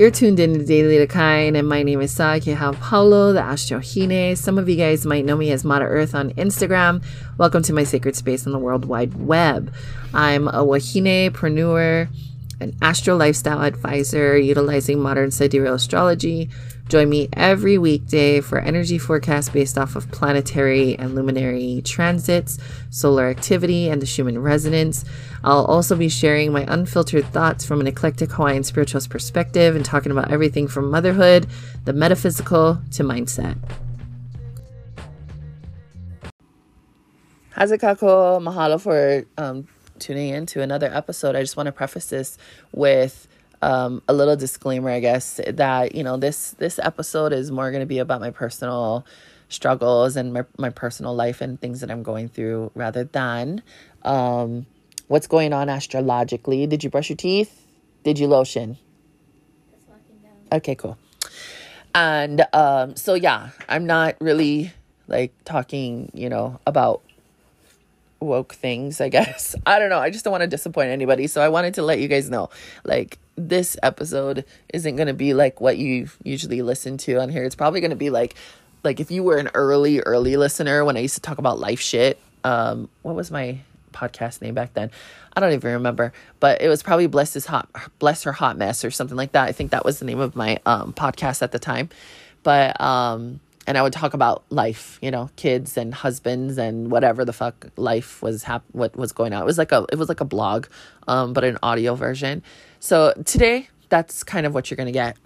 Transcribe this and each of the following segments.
You're tuned in to Daily Decline, and my name is Sakiha Paulo, the Astrohine. Some of you guys might know me as Mata Earth on Instagram. Welcome to my sacred space on the World Wide Web. I'm a Wahine-preneur, an astro lifestyle advisor utilizing modern sidereal astrology. Join me every weekday for energy forecasts based off of planetary and luminary transits, solar activity, and the Schumann resonance. I'll also be sharing my unfiltered thoughts from an eclectic Hawaiian spiritualist perspective and talking about everything from motherhood, the metaphysical, to mindset. How's it Hazakako, mahalo for um, tuning in to another episode. I just want to preface this with um, a little disclaimer, I guess, that you know this this episode is more going to be about my personal struggles and my, my personal life and things that I'm going through rather than um, what's going on astrologically. Did you brush your teeth? Did you lotion? Okay, cool. And um, so yeah, I'm not really like talking, you know, about woke things, I guess. I don't know. I just don't want to disappoint anybody. So I wanted to let you guys know like this episode isn't going to be like what you usually listen to on here. It's probably going to be like like if you were an early early listener when I used to talk about life shit. Um what was my podcast name back then? I don't even remember, but it was probably Bless His Hot Bless Her Hot Mess or something like that. I think that was the name of my um podcast at the time. But um and I would talk about life, you know, kids and husbands and whatever the fuck life was hap- what was going on. It was like a it was like a blog, um, but an audio version. So today, that's kind of what you're gonna get.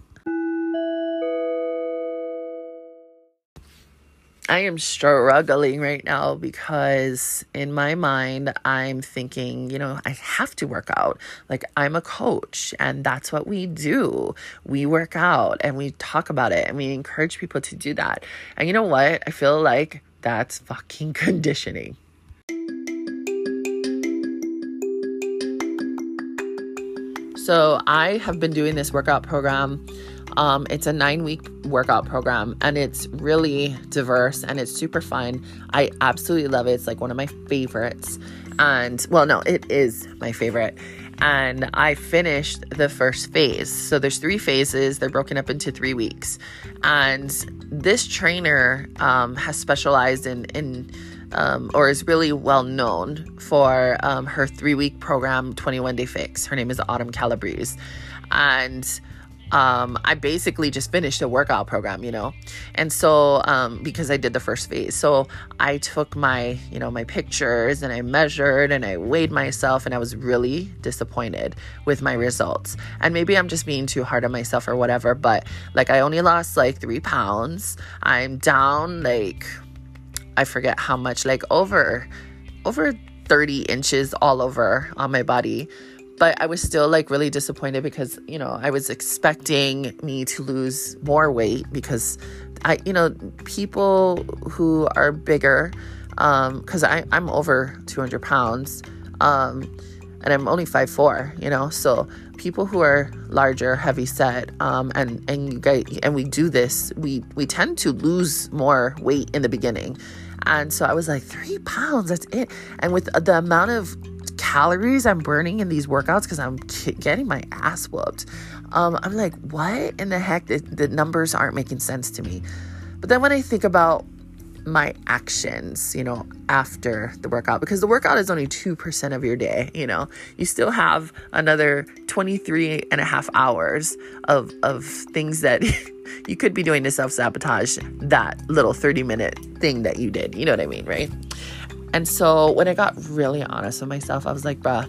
I am struggling right now because in my mind, I'm thinking, you know, I have to work out. Like, I'm a coach, and that's what we do. We work out and we talk about it and we encourage people to do that. And you know what? I feel like that's fucking conditioning. So, I have been doing this workout program um, it's a nine week workout program and it's really diverse and it's super fun. I absolutely love it. It's like one of my favorites. And well, no, it is my favorite. And I finished the first phase. So there's three phases, they're broken up into three weeks. And this trainer um, has specialized in, in um, or is really well known for um, her three week program, 21 Day Fix. Her name is Autumn Calabrese. And um, I basically just finished a workout program, you know, and so um, because I did the first phase, so I took my, you know, my pictures and I measured and I weighed myself, and I was really disappointed with my results. And maybe I'm just being too hard on myself or whatever, but like I only lost like three pounds. I'm down like I forget how much, like over over 30 inches all over on my body. But I was still like really disappointed because, you know, I was expecting me to lose more weight because I, you know, people who are bigger, um, because I I'm over 200 pounds, um, and I'm only five four, you know, so people who are larger, heavy set, um, and and you guys, and we do this, we we tend to lose more weight in the beginning, and so I was like three pounds, that's it, and with the amount of calories I'm burning in these workouts because I'm getting my ass whooped. Um, I'm like, what in the heck? The, the numbers aren't making sense to me. But then when I think about my actions, you know, after the workout, because the workout is only 2% of your day, you know, you still have another 23 and a half hours of, of things that you could be doing to self sabotage that little 30 minute thing that you did. You know what I mean, right? And so when I got really honest with myself, I was like, bruh,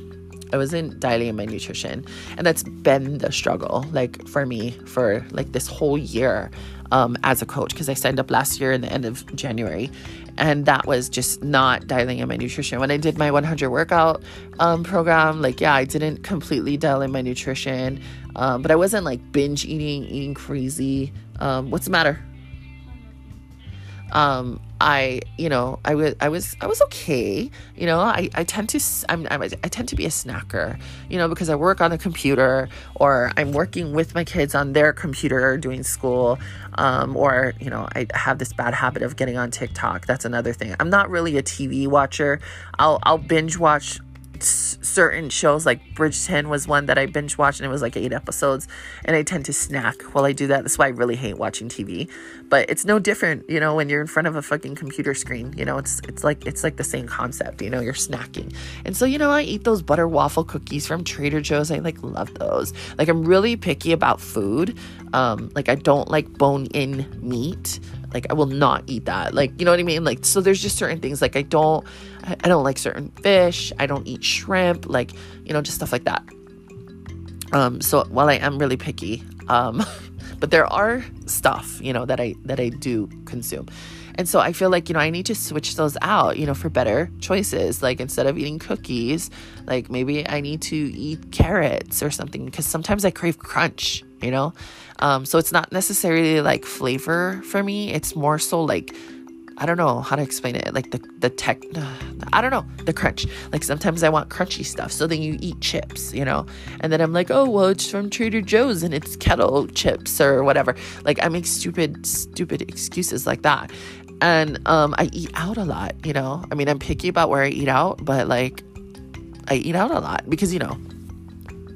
I wasn't dialing in my nutrition. And that's been the struggle, like for me, for like this whole year um, as a coach, because I signed up last year in the end of January. And that was just not dialing in my nutrition. When I did my 100 workout um, program, like, yeah, I didn't completely dial in my nutrition, um, but I wasn't like binge eating, eating crazy. Um, what's the matter? Um, I, you know, I was, I was, I was okay. You know, I, I tend to, I'm, I'm, i tend to be a snacker, you know, because I work on a computer or I'm working with my kids on their computer doing school. Um, or, you know, I have this bad habit of getting on TikTok. That's another thing. I'm not really a TV watcher. I'll, I'll binge watch certain shows like Bridgerton was one that I binge watched and it was like eight episodes and I tend to snack while I do that. That's why I really hate watching TV. But it's no different, you know, when you're in front of a fucking computer screen, you know, it's it's like it's like the same concept, you know, you're snacking. And so, you know, I eat those butter waffle cookies from Trader Joe's. I like love those. Like I'm really picky about food. Um like I don't like bone in meat. Like I will not eat that. Like, you know what I mean? Like so there's just certain things like I don't I don't like certain fish. I don't eat shrimp, like, you know, just stuff like that. Um, so while I am really picky, um, but there are stuff, you know, that I that I do consume. And so I feel like, you know, I need to switch those out, you know, for better choices. Like instead of eating cookies, like maybe I need to eat carrots or something because sometimes I crave crunch, you know? Um, so it's not necessarily like flavor for me, it's more so like I don't know how to explain it. Like the the tech, I don't know the crunch. Like sometimes I want crunchy stuff, so then you eat chips, you know, and then I'm like, oh well, it's from Trader Joe's and it's kettle chips or whatever. Like I make stupid stupid excuses like that, and um, I eat out a lot. You know, I mean I'm picky about where I eat out, but like I eat out a lot because you know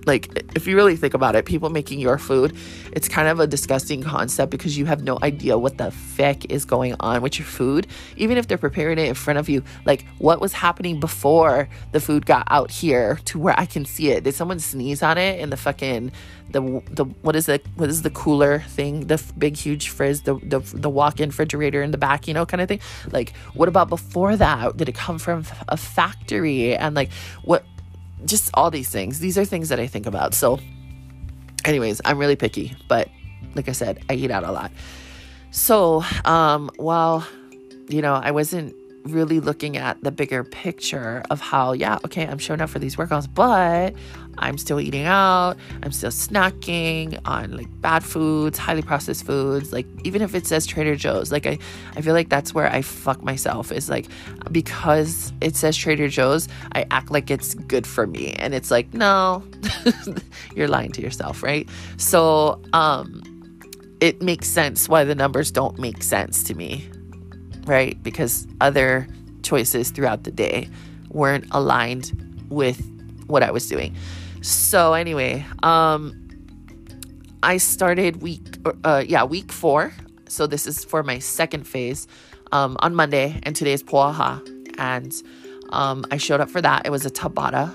like, if you really think about it, people making your food, it's kind of a disgusting concept because you have no idea what the feck is going on with your food. Even if they're preparing it in front of you, like, what was happening before the food got out here to where I can see it? Did someone sneeze on it in the fucking the the what is it? What is the cooler thing? The big huge frizz, the the the walk-in refrigerator in the back, you know, kind of thing. Like, what about before that? Did it come from a factory? And like, what just all these things. These are things that I think about. So, anyways, I'm really picky, but like I said, I eat out a lot. So, um, while you know, I wasn't really looking at the bigger picture of how, yeah, okay, I'm showing up for these workouts, but I'm still eating out. I'm still snacking on like bad foods, highly processed foods. Like even if it says Trader Joe's, like I, I feel like that's where I fuck myself is like because it says Trader Joe's, I act like it's good for me. And it's like, no, you're lying to yourself, right? So um it makes sense why the numbers don't make sense to me, right? Because other choices throughout the day weren't aligned with what I was doing. So anyway, um, I started week, uh, yeah, week four. So this is for my second phase um, on Monday, and today is Poaha, and um, I showed up for that. It was a Tabata,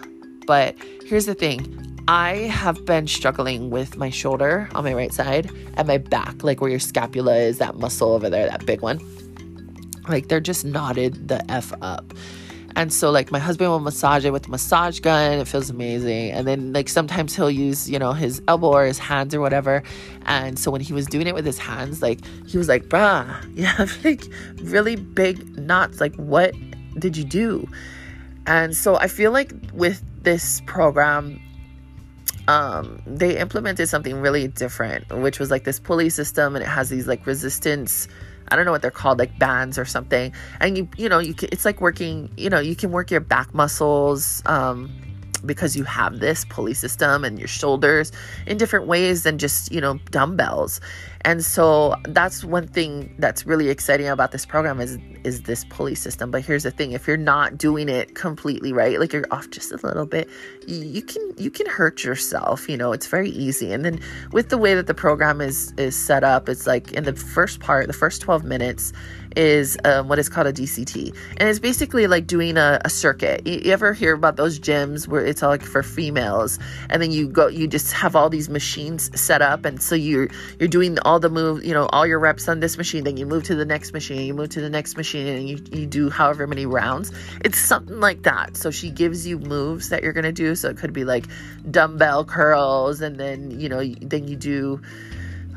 but here's the thing. I have been struggling with my shoulder on my right side and my back, like where your scapula is, that muscle over there, that big one. Like they're just knotted the F up. And so like my husband will massage it with a massage gun. It feels amazing. And then like sometimes he'll use, you know, his elbow or his hands or whatever. And so when he was doing it with his hands, like he was like, bruh, you have like really big knots. Like what did you do? And so I feel like with this program, um, they implemented something really different, which was like this pulley system and it has these like resistance I don't know what they're called, like bands or something. And you, you know, you can, it's like working, you know, you can work your back muscles um, because you have this pulley system and your shoulders in different ways than just, you know, dumbbells. And so that's one thing that's really exciting about this program is is this pulley system. But here's the thing, if you're not doing it completely right, like you're off just a little bit, you can you can hurt yourself, you know, it's very easy. And then with the way that the program is is set up, it's like in the first part, the first 12 minutes, is um, what is called a DCT. And it's basically like doing a, a circuit. You, you, ever hear about those gyms where it's all like for females and then you go, you just have all these machines set up. And so you're, you're doing all the move, you know, all your reps on this machine. Then you move to the next machine, you move to the next machine and you, you do however many rounds. It's something like that. So she gives you moves that you're going to do. So it could be like dumbbell curls and then, you know, then you do,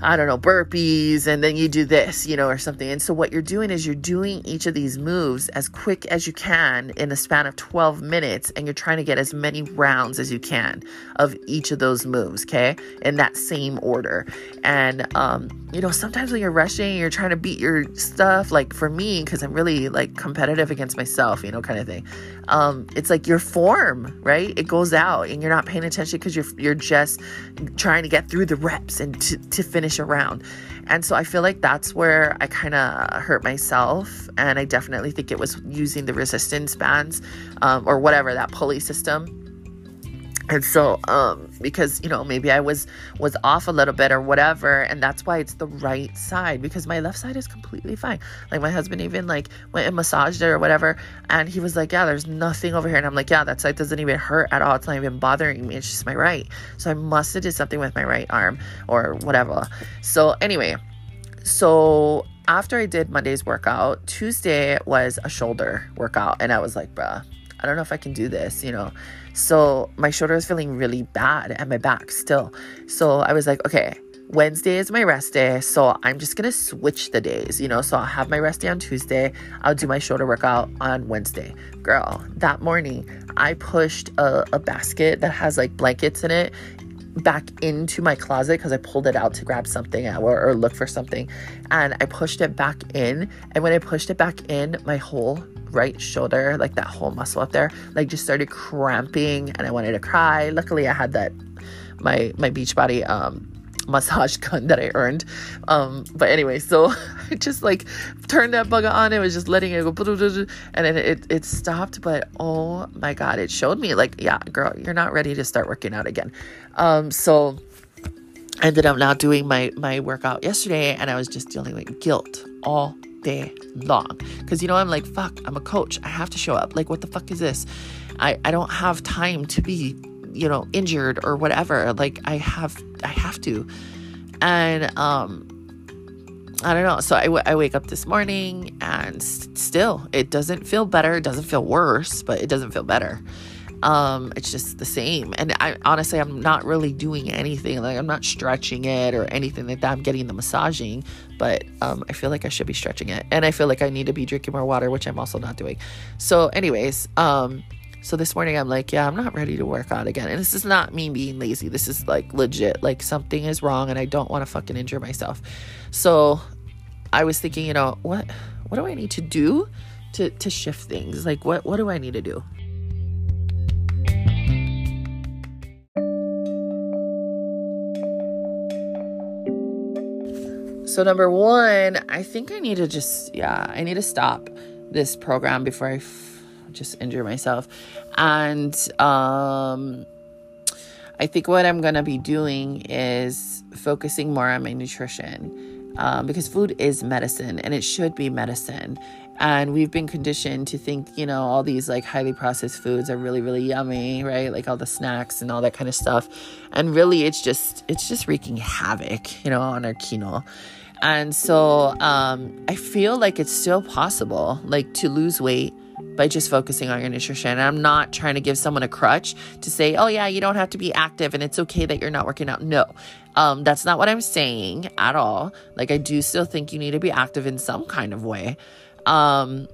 I don't know, burpees, and then you do this, you know, or something. And so, what you're doing is you're doing each of these moves as quick as you can in the span of 12 minutes, and you're trying to get as many rounds as you can of each of those moves, okay, in that same order. And, um, you know, sometimes when you're rushing, you're trying to beat your stuff, like for me, because I'm really like competitive against myself, you know, kind of thing. Um, it's like your form, right? It goes out, and you're not paying attention because you're, you're just trying to get through the reps and to, to finish finish a round. And so I feel like that's where I kind of hurt myself. And I definitely think it was using the resistance bands um, or whatever, that pulley system and so um because you know maybe i was was off a little bit or whatever and that's why it's the right side because my left side is completely fine. Like my husband even like went and massaged it or whatever and he was like yeah there's nothing over here. And i'm like yeah that side doesn't even hurt at all. It's not even bothering me. It's just my right. So i must have did something with my right arm or whatever. So anyway so after i did monday's workout tuesday was a shoulder workout and i was like bruh I don't know if I can do this, you know. So my shoulder is feeling really bad and my back still. So I was like, okay, Wednesday is my rest day. So I'm just gonna switch the days, you know. So I'll have my rest day on Tuesday. I'll do my shoulder workout on Wednesday. Girl, that morning I pushed a, a basket that has like blankets in it back into my closet because I pulled it out to grab something or, or look for something. And I pushed it back in. And when I pushed it back in, my whole right shoulder, like that whole muscle up there, like just started cramping and I wanted to cry. Luckily I had that my my Beachbody um massage gun that I earned. Um, but anyway, so I just like turned that bugger on. It was just letting it go, and then it, it stopped. But oh my God, it showed me like, yeah, girl, you're not ready to start working out again. Um, so I ended up not doing my, my workout yesterday and I was just dealing with guilt all day long. Cause you know, I'm like, fuck, I'm a coach. I have to show up. Like, what the fuck is this? I, I don't have time to be, you know, injured or whatever. Like I have, I have to. And, um, I don't know. So I, w- I wake up this morning and st- still it doesn't feel better. It doesn't feel worse, but it doesn't feel better um it's just the same and i honestly i'm not really doing anything like i'm not stretching it or anything like that i'm getting the massaging but um i feel like i should be stretching it and i feel like i need to be drinking more water which i'm also not doing so anyways um so this morning I'm like, yeah, I'm not ready to work out again. And this is not me being lazy. This is like legit. Like something is wrong and I don't want to fucking injure myself. So I was thinking, you know, what what do I need to do to to shift things? Like what what do I need to do? So, number one, I think I need to just, yeah, I need to stop this program before I f- just injure myself. And um, I think what I'm going to be doing is focusing more on my nutrition um, because food is medicine and it should be medicine. And we've been conditioned to think, you know, all these like highly processed foods are really, really yummy, right? Like all the snacks and all that kind of stuff. And really, it's just, it's just wreaking havoc, you know, on our quinoa. And so um, I feel like it's still possible, like to lose weight by just focusing on your nutrition. And I'm not trying to give someone a crutch to say, oh, yeah, you don't have to be active and it's okay that you're not working out. No, um, that's not what I'm saying at all. Like, I do still think you need to be active in some kind of way. Um,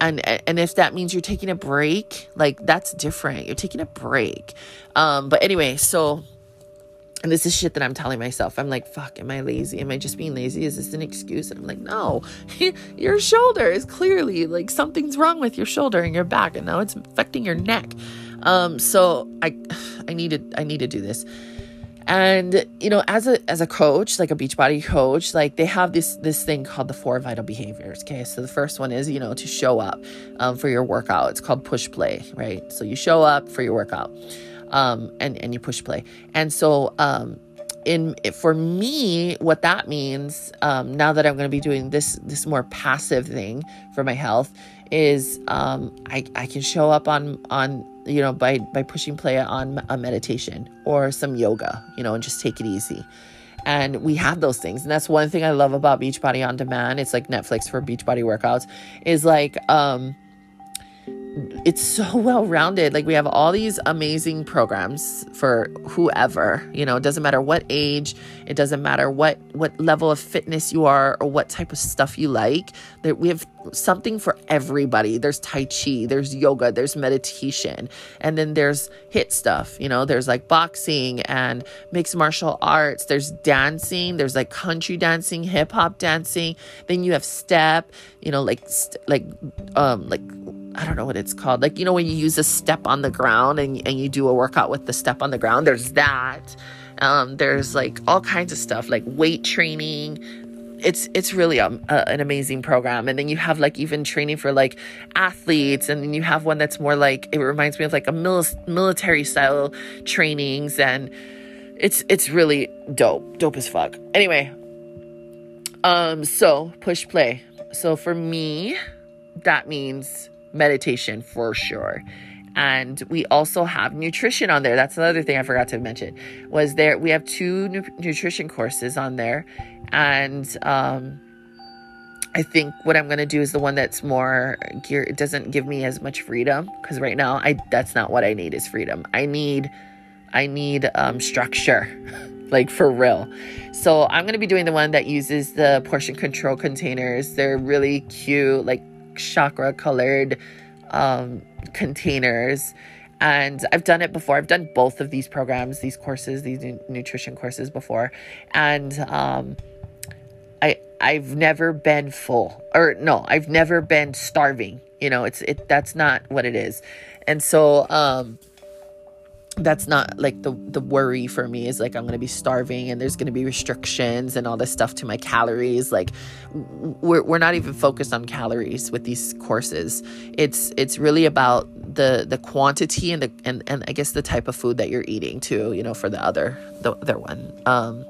and and if that means you're taking a break, like that's different. You're taking a break. Um, but anyway, so and this is shit that I'm telling myself. I'm like, fuck, am I lazy? Am I just being lazy? Is this an excuse? And I'm like, no, your shoulder is clearly like something's wrong with your shoulder and your back, and now it's affecting your neck. Um, so I, I need to, I need to do this. And you know, as a as a coach, like a Beachbody coach, like they have this this thing called the four vital behaviors. Okay, so the first one is you know to show up um, for your workout. It's called push play, right? So you show up for your workout um, and and you push play. And so um, in for me, what that means um, now that I'm going to be doing this this more passive thing for my health is um, I I can show up on on you know by by pushing play on a meditation or some yoga, you know, and just take it easy. And we have those things. And that's one thing i love about beachbody on demand. It's like netflix for beachbody workouts is like um it's so well rounded. Like we have all these amazing programs for whoever, you know, it doesn't matter what age, it doesn't matter what what level of fitness you are or what type of stuff you like. That we have something for everybody. There's tai chi, there's yoga, there's meditation, and then there's HIIT stuff, you know, there's like boxing and mixed martial arts, there's dancing, there's like country dancing, hip hop dancing, then you have step, you know, like like um like I don't know what it's called. Like, you know, when you use a step on the ground and, and you do a workout with the step on the ground, there's that. Um, there's like all kinds of stuff like weight training. It's it's really a, a, an amazing program, and then you have like even training for like athletes, and then you have one that's more like it reminds me of like a mil- military style trainings, and it's it's really dope, dope as fuck. Anyway, um, so push play. So for me, that means meditation for sure. And we also have nutrition on there. That's another thing i forgot to mention was there we have two nu- nutrition courses on there. And um, i think what i'm going to do is the one that's more gear it doesn't give me as much freedom because right now i that's not what i need is freedom. I need i need um, structure like for real. So i'm going to be doing the one that uses the portion control containers. They're really cute like chakra colored um, containers. And I've done it before. I've done both of these programs, these courses, these nutrition courses before. And um, I I've never been full or no, I've never been starving. You know, it's it that's not what it is. And so um that's not like the the worry for me is like I'm to be starving and there's to be restrictions and all this stuff to my calories like we're we're not even focused on calories with these courses it's it's really about the the quantity and the and and I guess the type of food that you're eating too you know for the other the other one um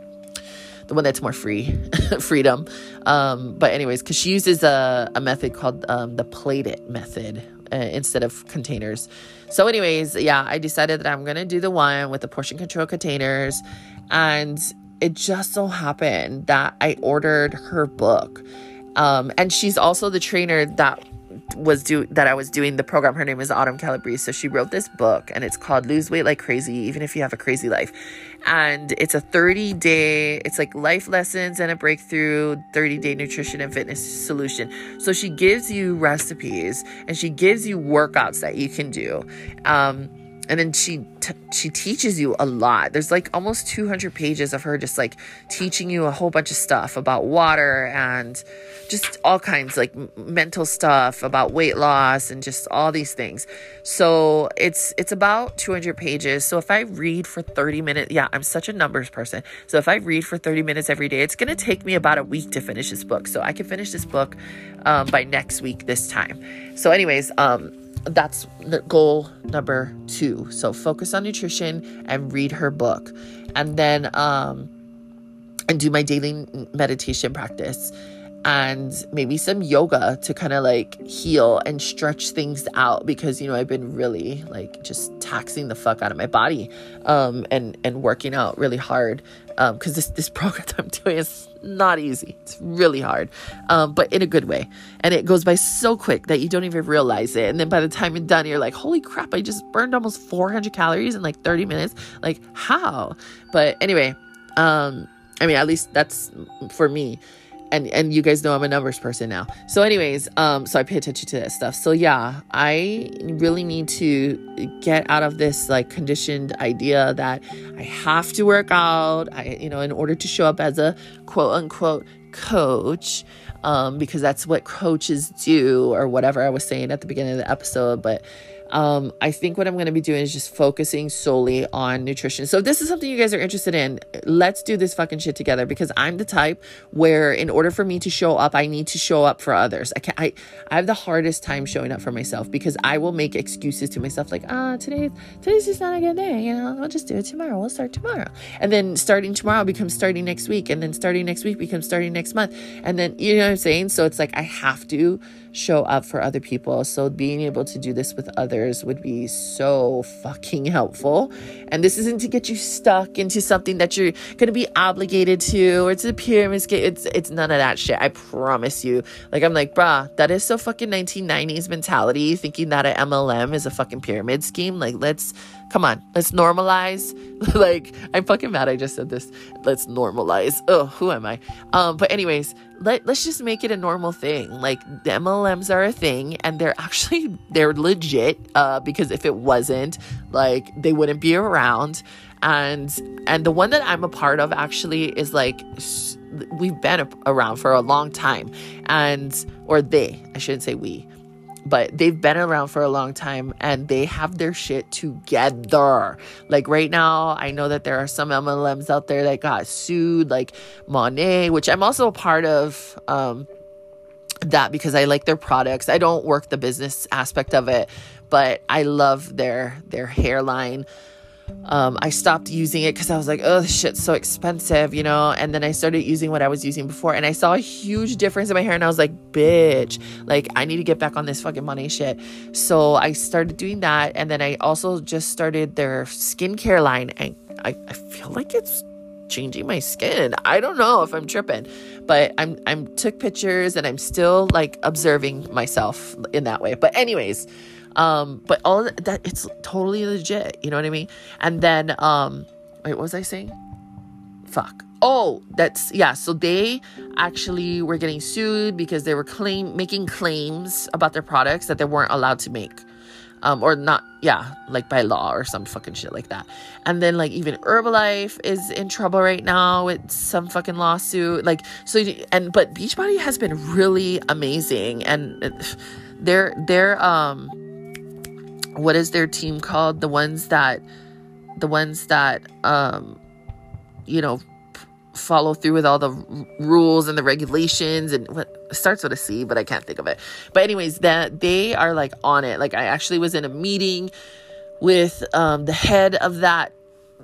the one that's more free freedom um but anyways because she uses a, a method called um, the plate it method uh, instead of containers. So, anyways, yeah, I decided that I'm gonna do the one with the portion control containers, and it just so happened that I ordered her book. Um, and she's also the trainer that was do that I was doing the program. Her name is Autumn Calabrese. So she wrote this book and it's called Lose Weight Like Crazy, even if you have a crazy life. And it's a 30 day, it's like life lessons and a breakthrough 30 day nutrition and fitness solution. So she gives you recipes and she gives you workouts that you can do. Um, and then she t- she teaches you a lot. There's like almost 200 pages of her just like teaching you a whole bunch of stuff about water and just all kinds like mental stuff about weight loss and just all these things. So it's it's about 200 pages. So if i read for 30 minutes yeah i'm such a numbers person. So if i read for 30 minutes every day it's going to take me about a week to finish this book. So i can finish this book um, by next week this time. So anyways um that's the goal number two. So focus on nutrition and read her book. And then um and do my daily meditation practice and maybe some yoga to kind of like heal and stretch things out because you know I've been really like just taxing the fuck out of my body um and and working out really hard um cuz this this program I'm doing is not easy. It's really hard um but in a good way. And it goes by so quick that you don't even realize it. And then by the time you're done you're like holy crap I just burned almost 400 calories in like 30 minutes. Like how? But anyway um I mean at least that's for me and and you guys know I'm a numbers person now. So anyways, um so I pay attention to that stuff. So yeah, I really need to get out of this like conditioned idea that I have to work out, I you know, in order to show up as a quote unquote coach um because that's what coaches do or whatever I was saying at the beginning of the episode, but um, I think what I'm going to be doing is just focusing solely on nutrition. So if this is something you guys are interested in, let's do this fucking shit together because I'm the type where in order for me to show up, I need to show up for others. I can I I have the hardest time showing up for myself because I will make excuses to myself like, ah, today today's just not a good day, you know. we'll just do it tomorrow. We'll start tomorrow. And then starting tomorrow becomes starting next week and then starting next week becomes starting next month. And then you know what I'm saying? So it's like I have to show up for other people. So being able to do this with others would be so fucking helpful. And this isn't to get you stuck into something that you're gonna be obligated to or it's a pyramid scheme. It's it's none of that shit. I promise you. Like I'm like, bruh, that is so fucking 1990s mentality, thinking that an MLM is a fucking pyramid scheme. Like let's come on, let's normalize. like I'm fucking mad I just said this. Let's normalize. Oh, who am I? Um, but anyways, let, let's just make it a normal thing. Like the MLMs are a thing and they're actually they're legit uh, because if it wasn't, like they wouldn't be around. And and the one that I'm a part of actually is like we've been around for a long time and or they, I shouldn't say we but they've been around for a long time and they have their shit together. Like right now, I know that there are some MLMs out there that got sued, like Monat, which I'm also a part of. Um, that because I like their products. I don't work the business aspect of it, but I love their their hairline. Um, I stopped using it because I was like, oh, this shit's so expensive, you know? And then I started using what I was using before and I saw a huge difference in my hair and I was like, bitch, like I need to get back on this fucking money shit. So I started doing that. And then I also just started their skincare line and I, I feel like it's changing my skin. I don't know if I'm tripping, but I'm I'm took pictures and I'm still like observing myself in that way. But anyways, um, but all that it's totally legit. You know what I mean? And then, um, wait, what was I saying? Fuck. Oh, that's yeah. So they actually were getting sued because they were claim making claims about their products that they weren't allowed to make. Um, or not, yeah, like by law or some fucking shit like that. And then like even Herbalife is in trouble right now with some fucking lawsuit. Like so, and but Beachbody has been really amazing, and they're they're um what is their team called? The ones that the ones that um you know follow through with all the rules and the regulations and what starts with a C, but I can't think of it. But anyways, that they are like on it. Like I actually was in a meeting with um the head of that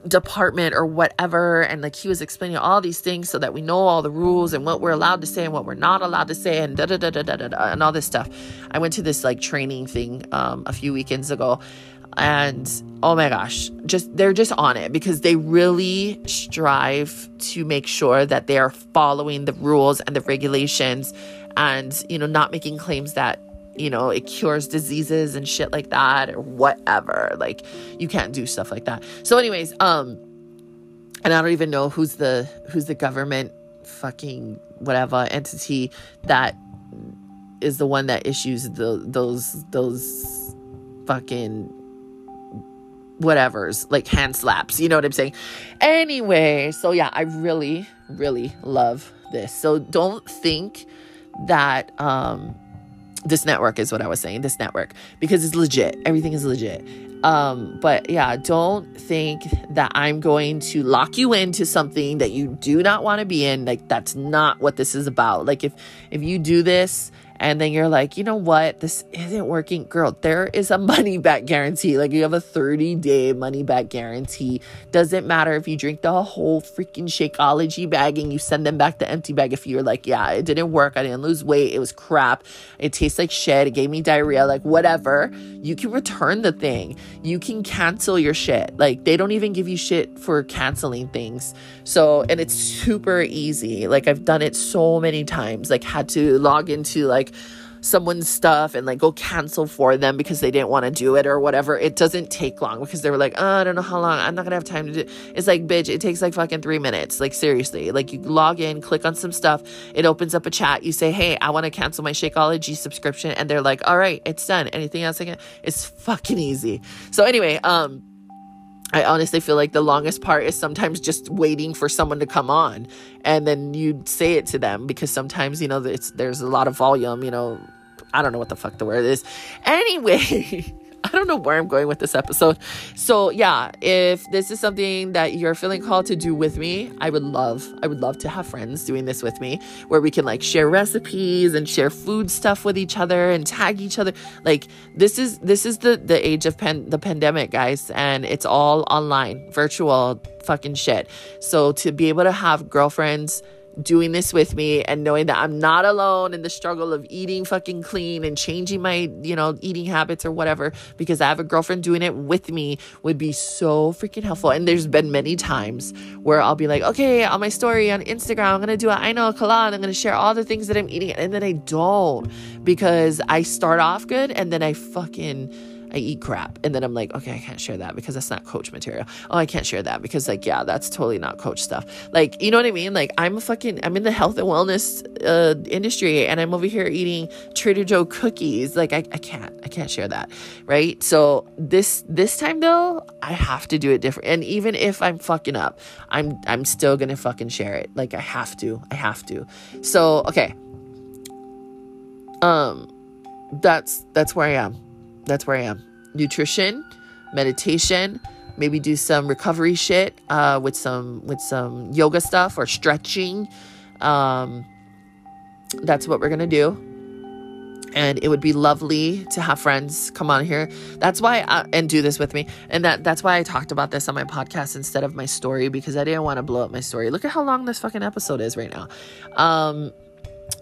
department or whatever and like he was explaining all these things so that we know all the rules and what we're allowed to say and what we're not allowed to say and da da da da da da, and all this stuff. I went to this like training thing um, a few weekends ago and oh my gosh just they're just on it because they really strive to make sure that they are following the rules and the regulations and you know not making claims that you know, it cures diseases and shit like that or whatever. Like you can't do stuff like that. So anyways, um and I don't even know who's the who's the government fucking whatever entity that is the one that issues the those those fucking whatever's like hand slaps you know what i'm saying anyway so yeah i really really love this so don't think that um this network is what I was saying, this network, because it's legit. Everything is legit. Um, but yeah, don't think that I'm going to lock you into something that you do not want to be in. Like that's not what this is about. Like if if you do this and then you're like, you know what, this isn't working, girl, there is a money back guarantee. Like you have a 30 day money back guarantee. Doesn't matter if you drink the whole freaking Shakeology bag and you send them back the empty bag. If you're like, yeah, it didn't work, I didn't lose weight, it was crap, it tastes like shit, it gave me diarrhea, like whatever, you can return the thing. You can cancel your shit. Like they don't even give you shit for canceling things. So, and it's super easy. Like I've done it so many times, like had to log into like, like someone's stuff and like go cancel for them because they didn't want to do it or whatever. It doesn't take long because they were like, oh, I don't know how long. I'm not gonna have time to do. It. It's like, bitch, it takes like fucking three minutes. Like seriously, like you log in, click on some stuff, it opens up a chat. You say, hey, I want to cancel my Shakeology subscription, and they're like, all right, it's done. Anything else I can? It's fucking easy. So anyway, um. I honestly feel like the longest part is sometimes just waiting for someone to come on and then you say it to them because sometimes, you know, it's, there's a lot of volume, you know, I don't know what the fuck the word is. Anyway, I don't know where I'm going with this episode. So, yeah, if this is something that you're feeling called to do with me, I would love, I would love to have friends doing this with me where we can like share recipes and share food stuff with each other and tag each other. Like this is this is the the age of pen the pandemic, guys, and it's all online, virtual fucking shit. So to be able to have girlfriends doing this with me and knowing that I'm not alone in the struggle of eating fucking clean and changing my, you know, eating habits or whatever because I have a girlfriend doing it with me would be so freaking helpful. And there's been many times where I'll be like, okay, on my story on Instagram, I'm gonna do an I know Kalan, I'm gonna share all the things that I'm eating, and then I don't because I start off good and then I fucking I eat crap. And then I'm like, okay, I can't share that because that's not coach material. Oh, I can't share that because, like, yeah, that's totally not coach stuff. Like, you know what I mean? Like, I'm a fucking, I'm in the health and wellness uh, industry and I'm over here eating Trader Joe cookies. Like, I, I can't, I can't share that. Right. So this, this time though, I have to do it different. And even if I'm fucking up, I'm, I'm still going to fucking share it. Like, I have to, I have to. So, okay. Um, that's that's where I am. That's where I am. Nutrition, meditation, maybe do some recovery shit uh, with some with some yoga stuff or stretching. Um, that's what we're gonna do. And it would be lovely to have friends come on here. That's why I, and do this with me. And that that's why I talked about this on my podcast instead of my story because I didn't want to blow up my story. Look at how long this fucking episode is right now. Um,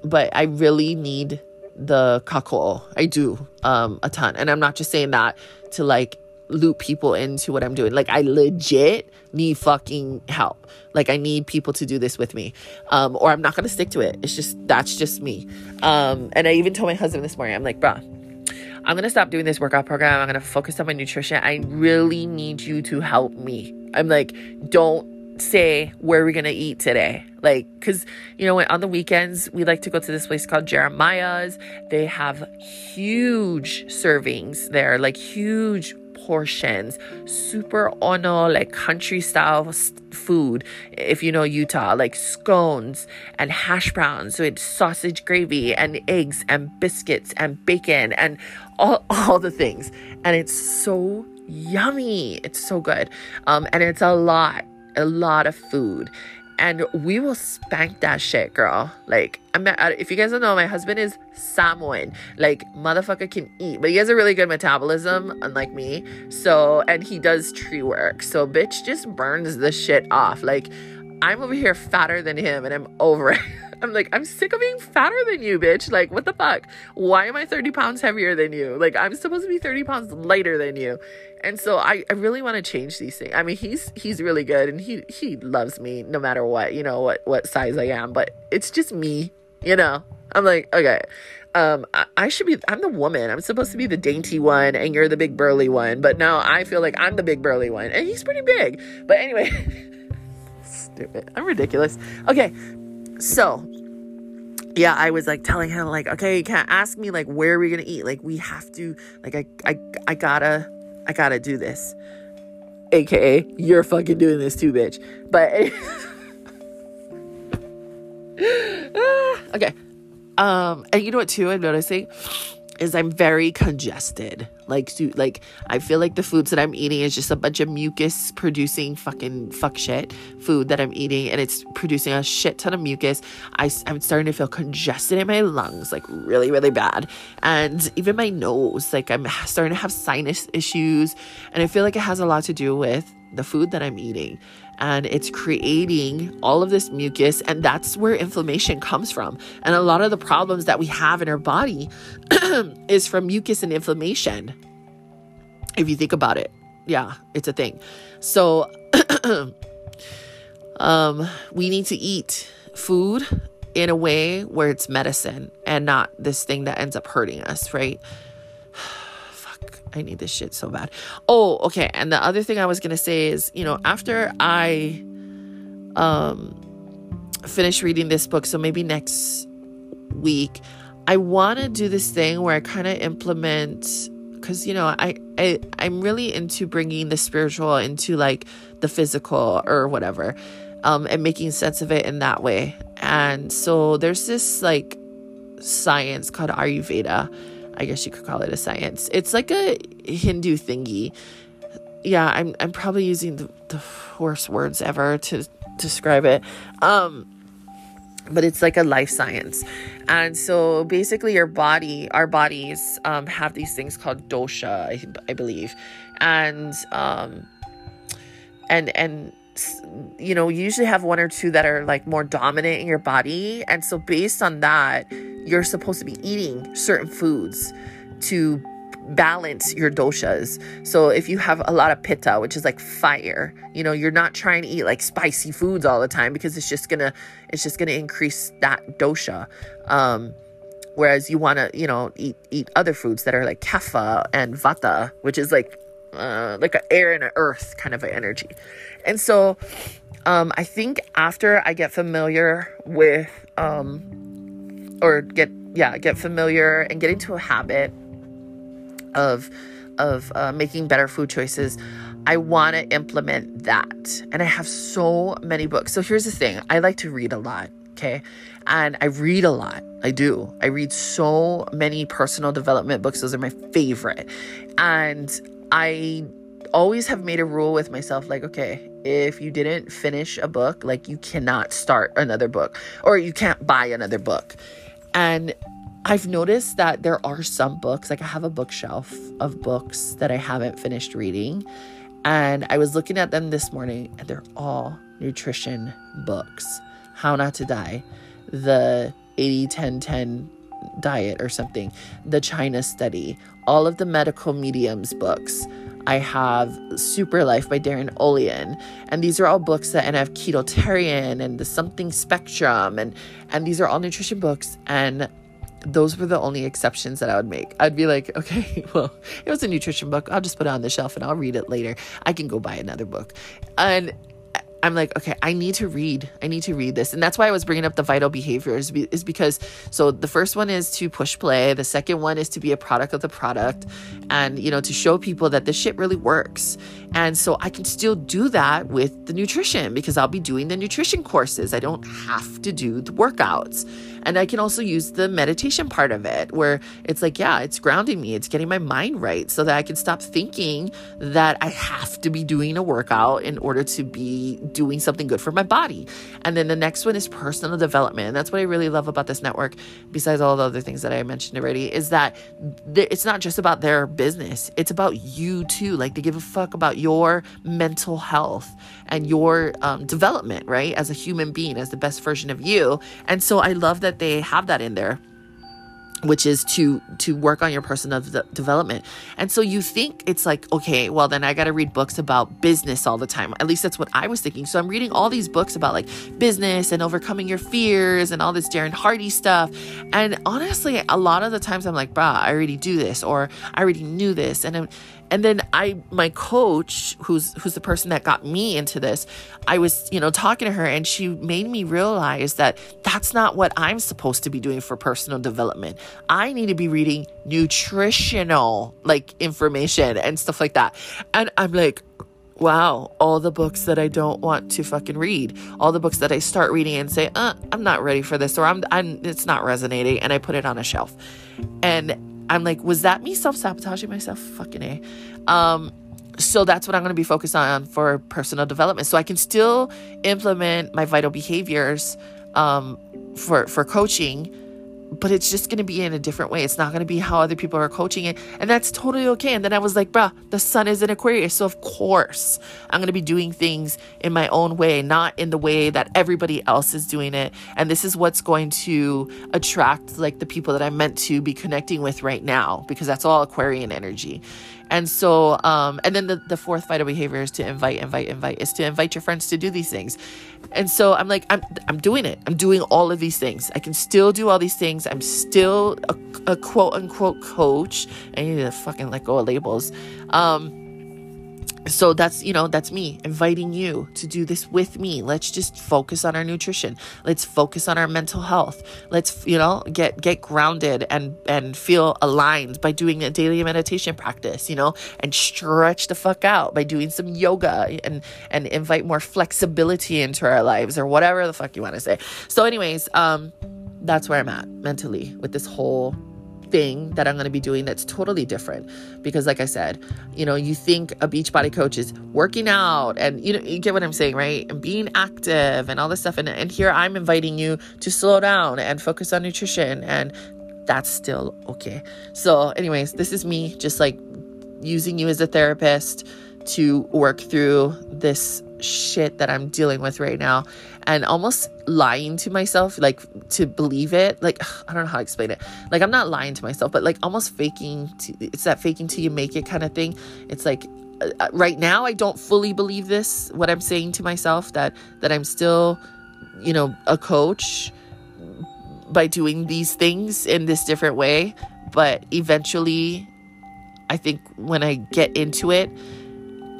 but I really need the kako. I do um a ton. And I'm not just saying that to like loop people into what I'm doing. Like I legit need fucking help. Like I need people to do this with me. Um, or I'm not gonna stick to it. It's just that's just me. Um, and I even told my husband this morning, I'm like, bruh, I'm gonna stop doing this workout program. I'm gonna focus on my nutrition. I really need you to help me. I'm like, don't say where we're gonna eat today like because you know on the weekends we like to go to this place called jeremiah's they have huge servings there like huge portions, super ono, like country style food. If you know Utah, like scones and hash browns with sausage gravy and eggs and biscuits and bacon and all, all the things. And it's so yummy. It's so good. Um, and it's a lot, a lot of food and we will spank that shit, girl. Like, I'm if you guys don't know, my husband is Samoan. Like, motherfucker can eat, but he has a really good metabolism, unlike me. So, and he does tree work. So, bitch just burns the shit off. Like, I'm over here fatter than him, and I'm over it. I'm like, I'm sick of being fatter than you, bitch. Like, what the fuck? Why am I 30 pounds heavier than you? Like, I'm supposed to be 30 pounds lighter than you. And so I, I really want to change these things. I mean, he's he's really good and he he loves me no matter what, you know, what what size I am, but it's just me, you know. I'm like, okay. Um, I, I should be I'm the woman. I'm supposed to be the dainty one and you're the big burly one, but now I feel like I'm the big burly one. And he's pretty big. But anyway, stupid. I'm ridiculous. Okay. So, yeah, I was like telling him like, okay, you can't ask me like where are we gonna eat? Like we have to like I I I gotta I gotta do this. AKA, you're fucking doing this too, bitch. But okay. Um, and you know what too I'm noticing? Is I'm very congested. Like, so, like I feel like the foods that I'm eating is just a bunch of mucus producing fucking fuck shit food that I'm eating, and it's producing a shit ton of mucus. I, I'm starting to feel congested in my lungs, like really, really bad, and even my nose. Like I'm starting to have sinus issues, and I feel like it has a lot to do with the food that I'm eating and it's creating all of this mucus and that's where inflammation comes from. And a lot of the problems that we have in our body is from mucus and inflammation if you think about it. Yeah it's a thing. So um we need to eat food in a way where it's medicine and not this thing that ends up hurting us right I need this shit so bad. Oh, okay. And the other thing I was gonna say is, you know, after I um finish reading this book, so maybe next week, I want to do this thing where I kind of implement because you know I, I i'm really into bringing the spiritual into like the physical or whatever um and making sense of it in that way and so there's this like science called ayurveda I guess you could call it a science. It's like a Hindu thingy. Yeah, I'm I'm probably using the, the worst words ever to describe it. Um but it's like a life science. And so basically your body, our bodies um have these things called dosha, I, I believe. And um and and you know, you usually have one or two that are like more dominant in your body. And so, based on that, you're supposed to be eating certain foods to balance your doshas. So if you have a lot of pitta, which is like fire, you know, you're not trying to eat like spicy foods all the time because it's just gonna it's just gonna increase that dosha. Um, whereas you want to, you know, eat eat other foods that are like kapha and vata, which is like uh, like an air and an earth kind of an energy. And so um, I think after I get familiar with um, or get yeah get familiar and get into a habit of of uh, making better food choices i want to implement that and i have so many books so here's the thing i like to read a lot Okay. And I read a lot. I do. I read so many personal development books. Those are my favorite. And I always have made a rule with myself like, okay, if you didn't finish a book, like you cannot start another book or you can't buy another book. And I've noticed that there are some books, like I have a bookshelf of books that I haven't finished reading. And I was looking at them this morning, and they're all nutrition books. How Not to Die, the 80 10 10 diet or something, the China study, all of the medical mediums books. I have Super Life by Darin Olien. And these are all books that and I have Ketotarian and the Something Spectrum and and these are all nutrition books and those were the only exceptions that I would make. I'd be like, okay, well, it was a nutrition book. I'll just put it on the shelf and I'll read it later. I can go buy another book. And I'm like, okay, I need to read. I need to read this. And that's why I was bringing up the vital behaviors is because so the first one is to push play, the second one is to be a product of the product and you know to show people that this shit really works. And so I can still do that with the nutrition because I'll be doing the nutrition courses. I don't have to do the workouts. And I can also use the meditation part of it where it's like, yeah, it's grounding me, it's getting my mind right so that I can stop thinking that I have to be doing a workout in order to be doing something good for my body. And then the next one is personal development. And that's what I really love about this network, besides all the other things that I mentioned already, is that it's not just about their business, it's about you too. Like they give a fuck about your mental health and your um, development, right? As a human being, as the best version of you. And so I love that they have that in there which is to to work on your personal development and so you think it's like okay well then i got to read books about business all the time at least that's what i was thinking so i'm reading all these books about like business and overcoming your fears and all this darren hardy stuff and honestly a lot of the times i'm like brah i already do this or i already knew this and and then I my coach who's who's the person that got me into this, I was, you know, talking to her and she made me realize that that's not what I'm supposed to be doing for personal development. I need to be reading nutritional like information and stuff like that. And I'm like wow, all the books that I don't want to fucking read, all the books that I start reading and say, uh, I'm not ready for this, or I'm, I'm, it's not resonating, and I put it on a shelf. And I'm like, was that me self sabotaging myself? Fucking A. Um, so that's what I'm going to be focused on for personal development. So I can still implement my vital behaviors um, for for coaching but it's just going to be in a different way. It's not going to be how other people are coaching it. And that's totally okay. And then I was like, bruh, the sun is in Aquarius. So, of course, I'm going to be doing things in my own way, not in the way that everybody else is doing it. And this is what's going to attract like the people that I'm meant to be connecting with right now, because that's all Aquarian energy. And so, um, and then the, the fourth vital behavior is to invite, invite, invite, is to invite your friends to do these things. And so I'm like, I'm, I'm doing it. I'm doing all of these things. I can still do all these things. I'm still a, a quote unquote coach. I need to fucking let go of labels. Um, so that's you know that's me inviting you to do this with me. Let's just focus on our nutrition. Let's focus on our mental health. Let's you know get get grounded and and feel aligned by doing a daily meditation practice you know and stretch the fuck out by doing some yoga and and invite more flexibility into our lives or whatever the fuck you want to say. So anyways um that's where i'm at mentally with this whole thing that I'm going to be doing that's totally different. Because, like I said, you know, you think a Beachbody coach is working out and, you know, you get what I'm saying, right? And being active and all this stuff. And, and here I'm inviting you to slow down and focus on nutrition. And that's still okay. So, anyways, this is me just like using you as a therapist to work through this shit that I'm dealing with right now and almost lying to myself, like to believe it. Like, I don't know how to explain it. Like, I'm not lying to myself, but like almost faking. To, it's that faking till you make it kind of thing. It's like, uh, uh, right now, I don't fully believe this, what I'm saying to myself, that, that I'm still, you know, a coach by doing these things in this different way. But eventually, I think when I get into it,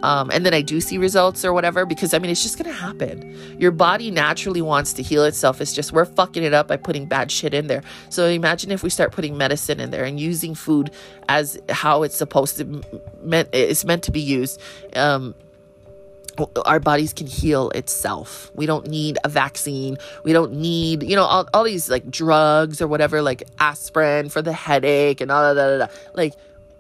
um, and then I do see results or whatever, because I mean, it's just gonna happen. Your body naturally wants to heal itself. It's just we're fucking it up by putting bad shit in there. So imagine if we start putting medicine in there and using food as how it's supposed to meant it's meant to be used. Um, our bodies can heal itself. We don't need a vaccine. We don't need, you know, all, all these like drugs or whatever, like aspirin for the headache and all that. Like,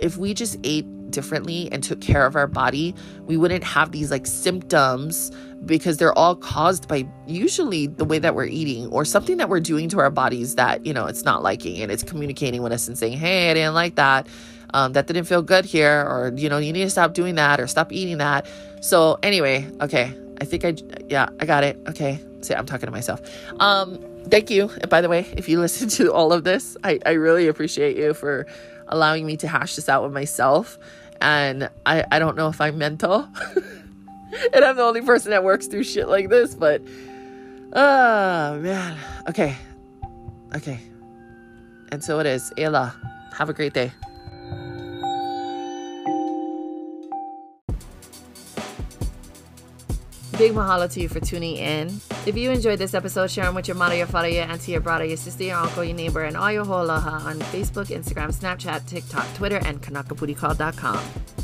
if we just ate differently and took care of our body, we wouldn't have these like symptoms because they're all caused by usually the way that we're eating or something that we're doing to our bodies that, you know, it's not liking and it's communicating with us and saying, hey, I didn't like that. Um, that didn't feel good here, or, you know, you need to stop doing that or stop eating that. So, anyway, okay. I think I, yeah, I got it. Okay. See, I'm talking to myself. Um, thank you. And by the way, if you listen to all of this, I, I really appreciate you for allowing me to hash this out with myself. And I, I don't know if I'm mental. and I'm the only person that works through shit like this, but oh man. Okay. Okay. And so it is. Ayla, have a great day. Big mahalo to you for tuning in. If you enjoyed this episode, share them with your mother, your father, your auntie, your brother, your sister, your uncle, your neighbor, and all your whole on Facebook, Instagram, Snapchat, TikTok, Twitter, and kanakaputicall.com.